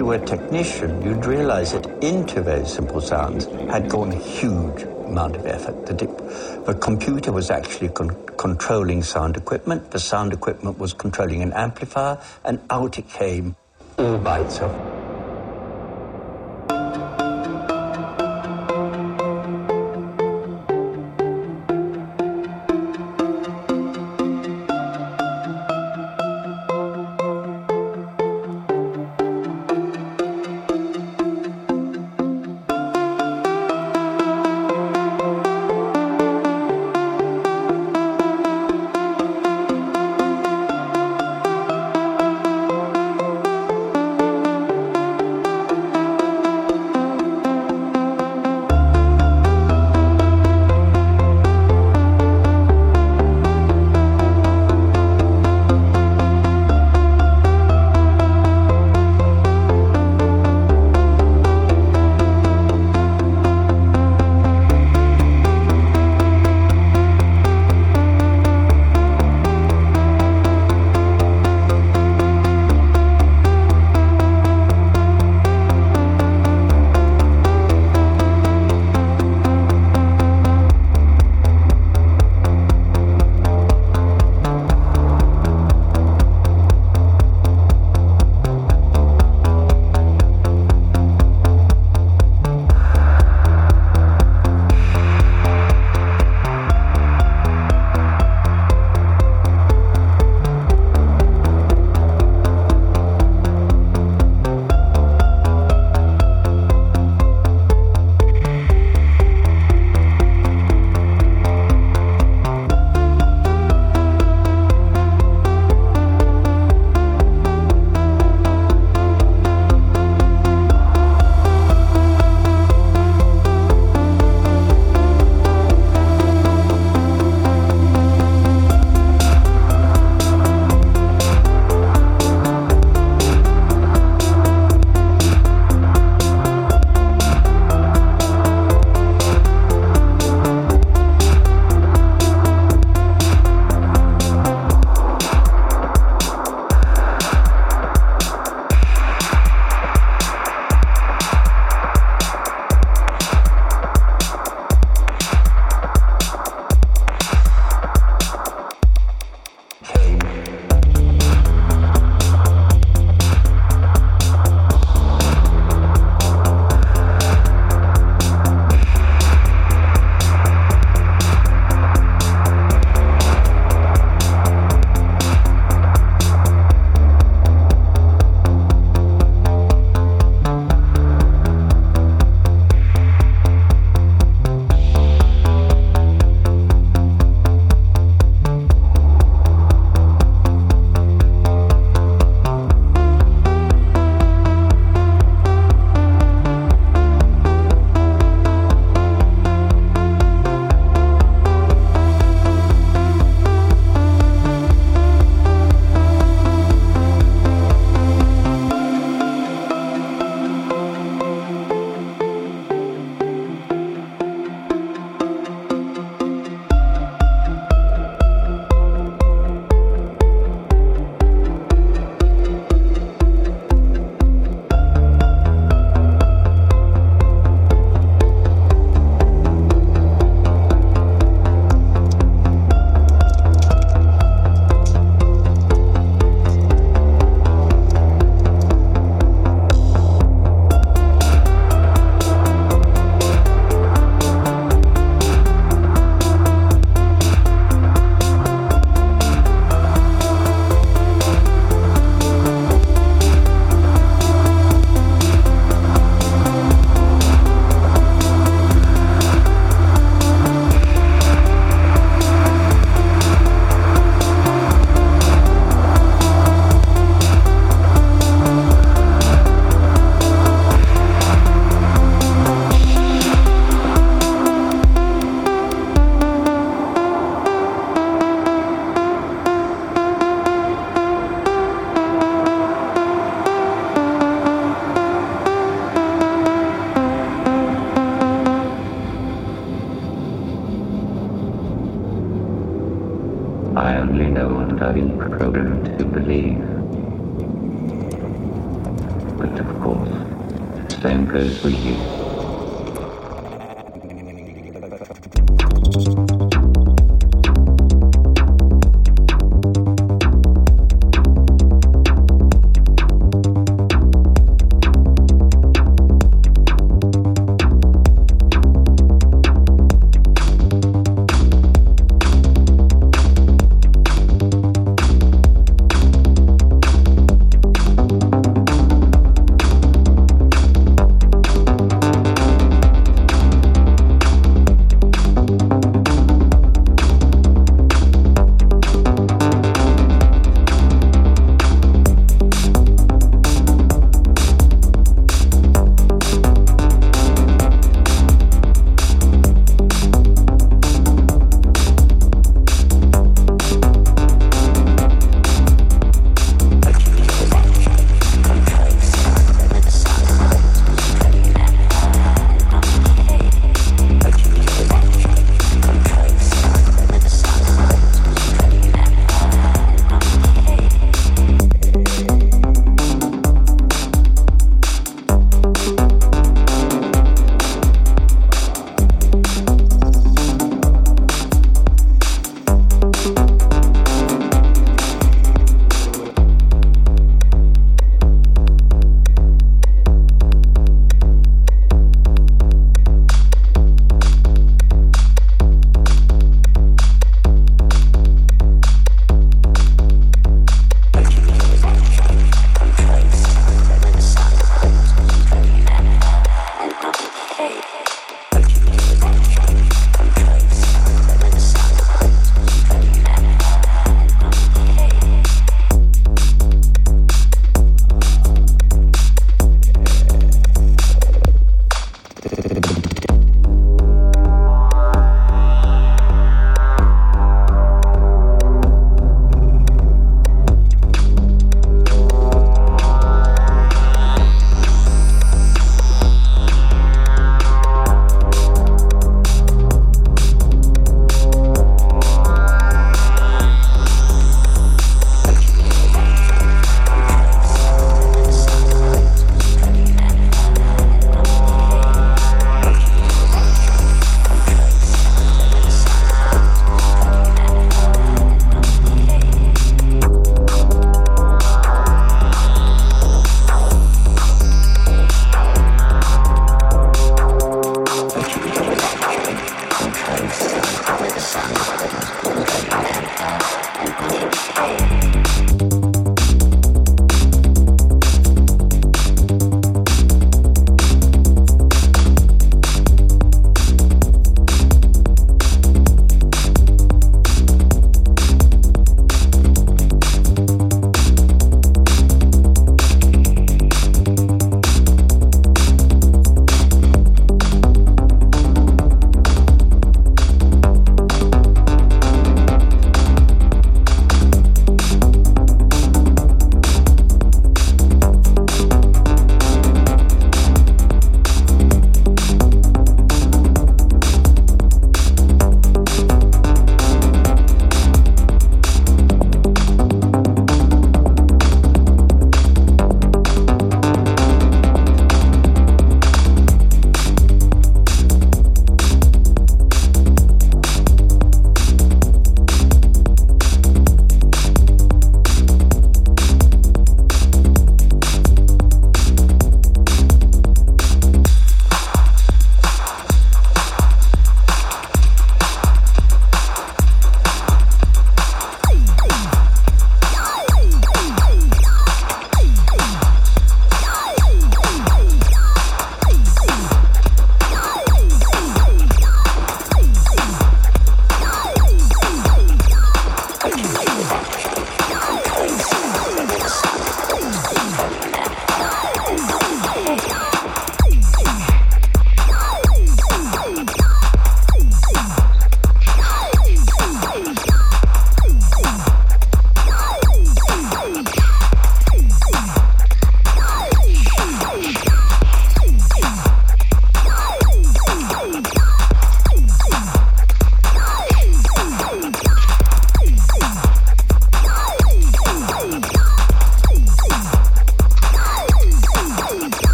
you were a technician, you'd realize that into very simple sounds had gone a huge amount of effort. The, the computer was actually con- controlling sound equipment, the sound equipment was controlling an amplifier, and out it came all by itself.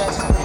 judgment.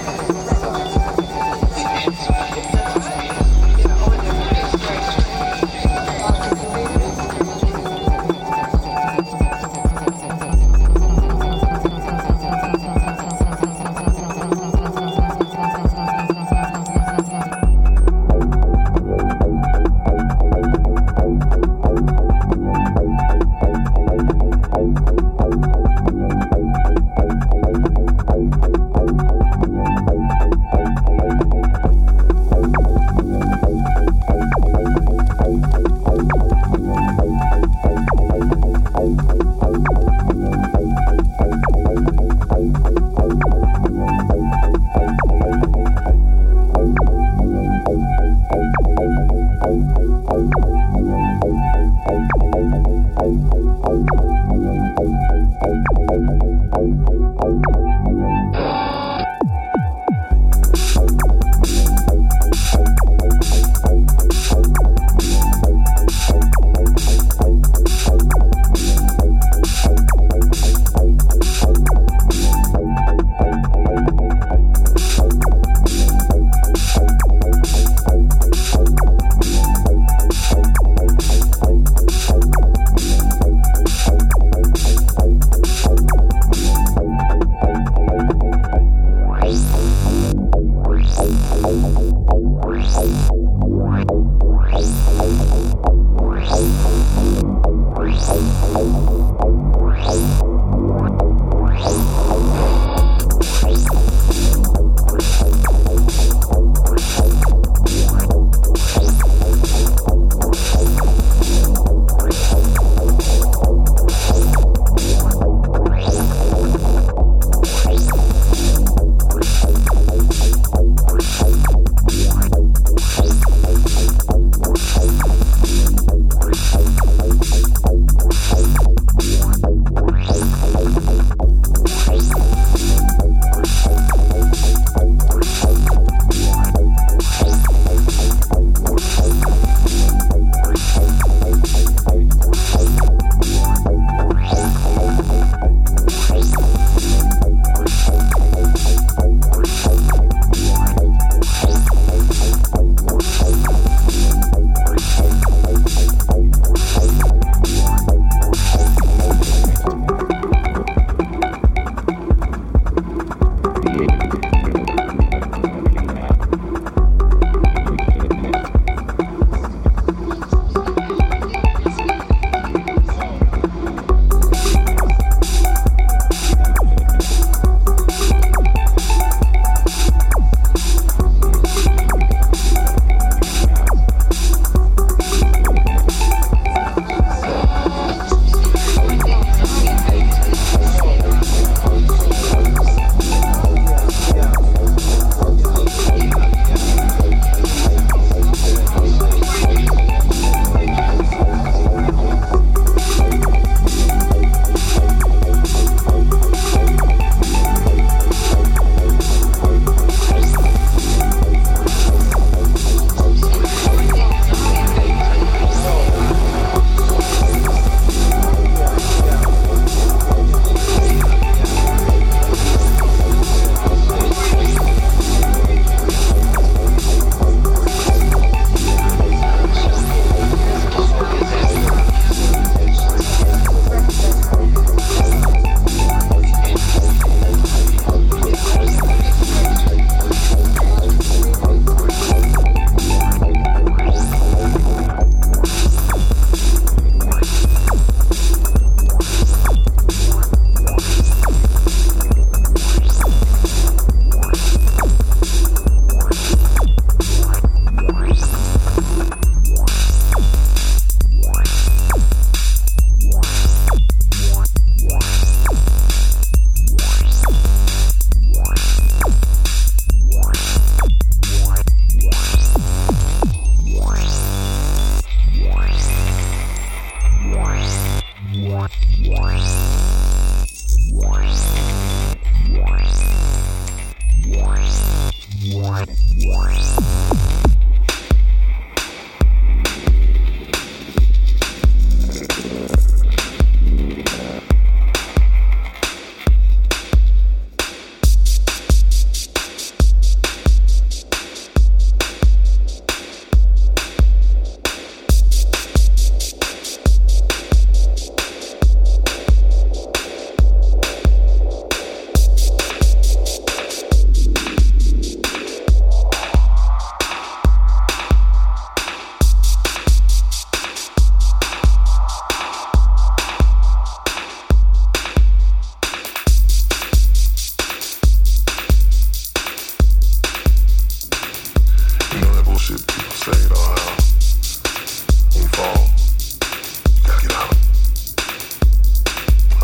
I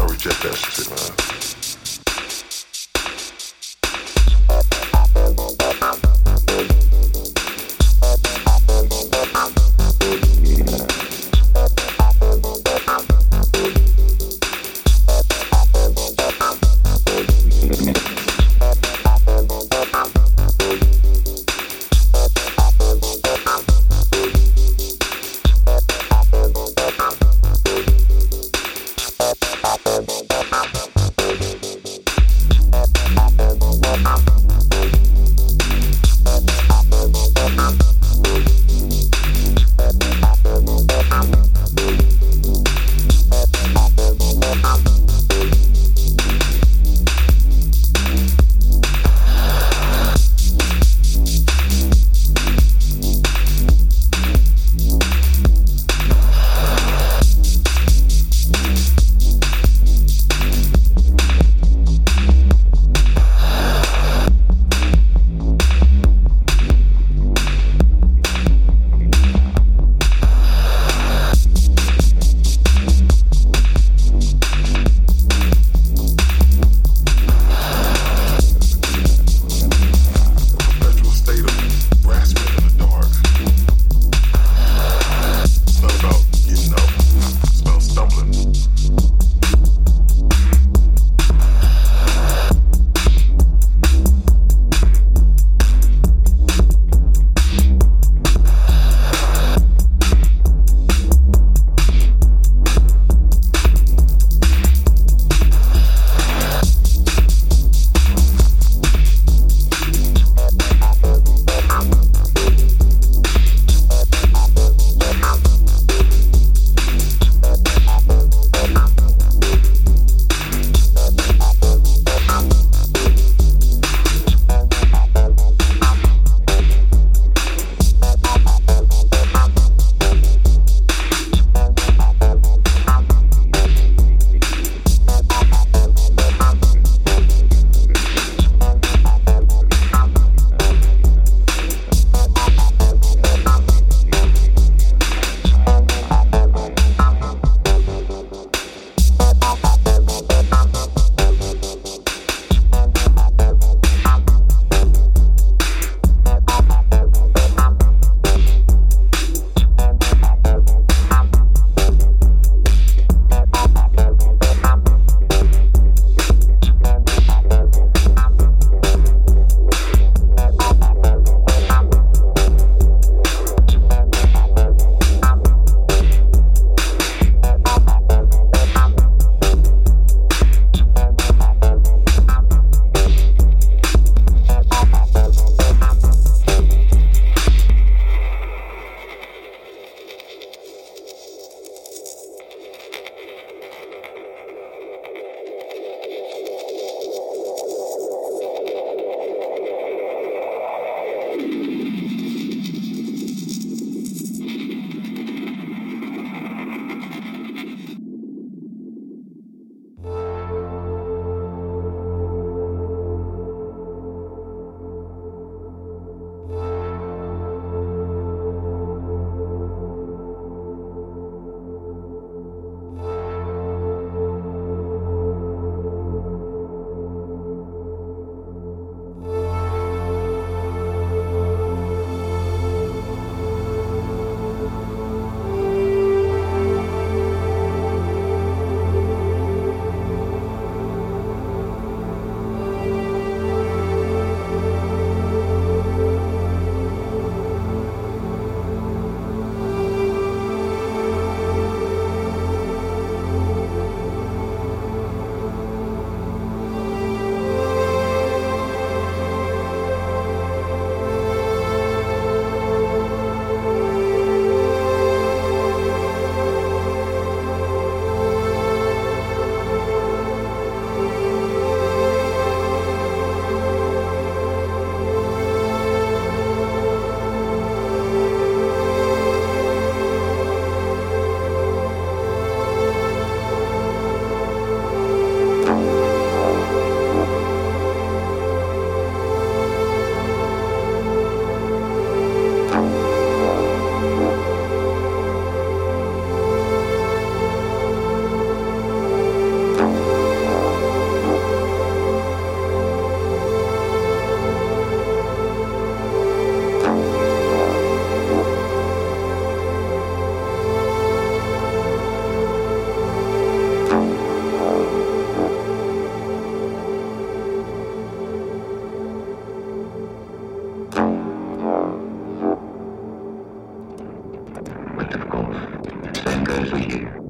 reject that shit, man. with the golf. Same goes for you.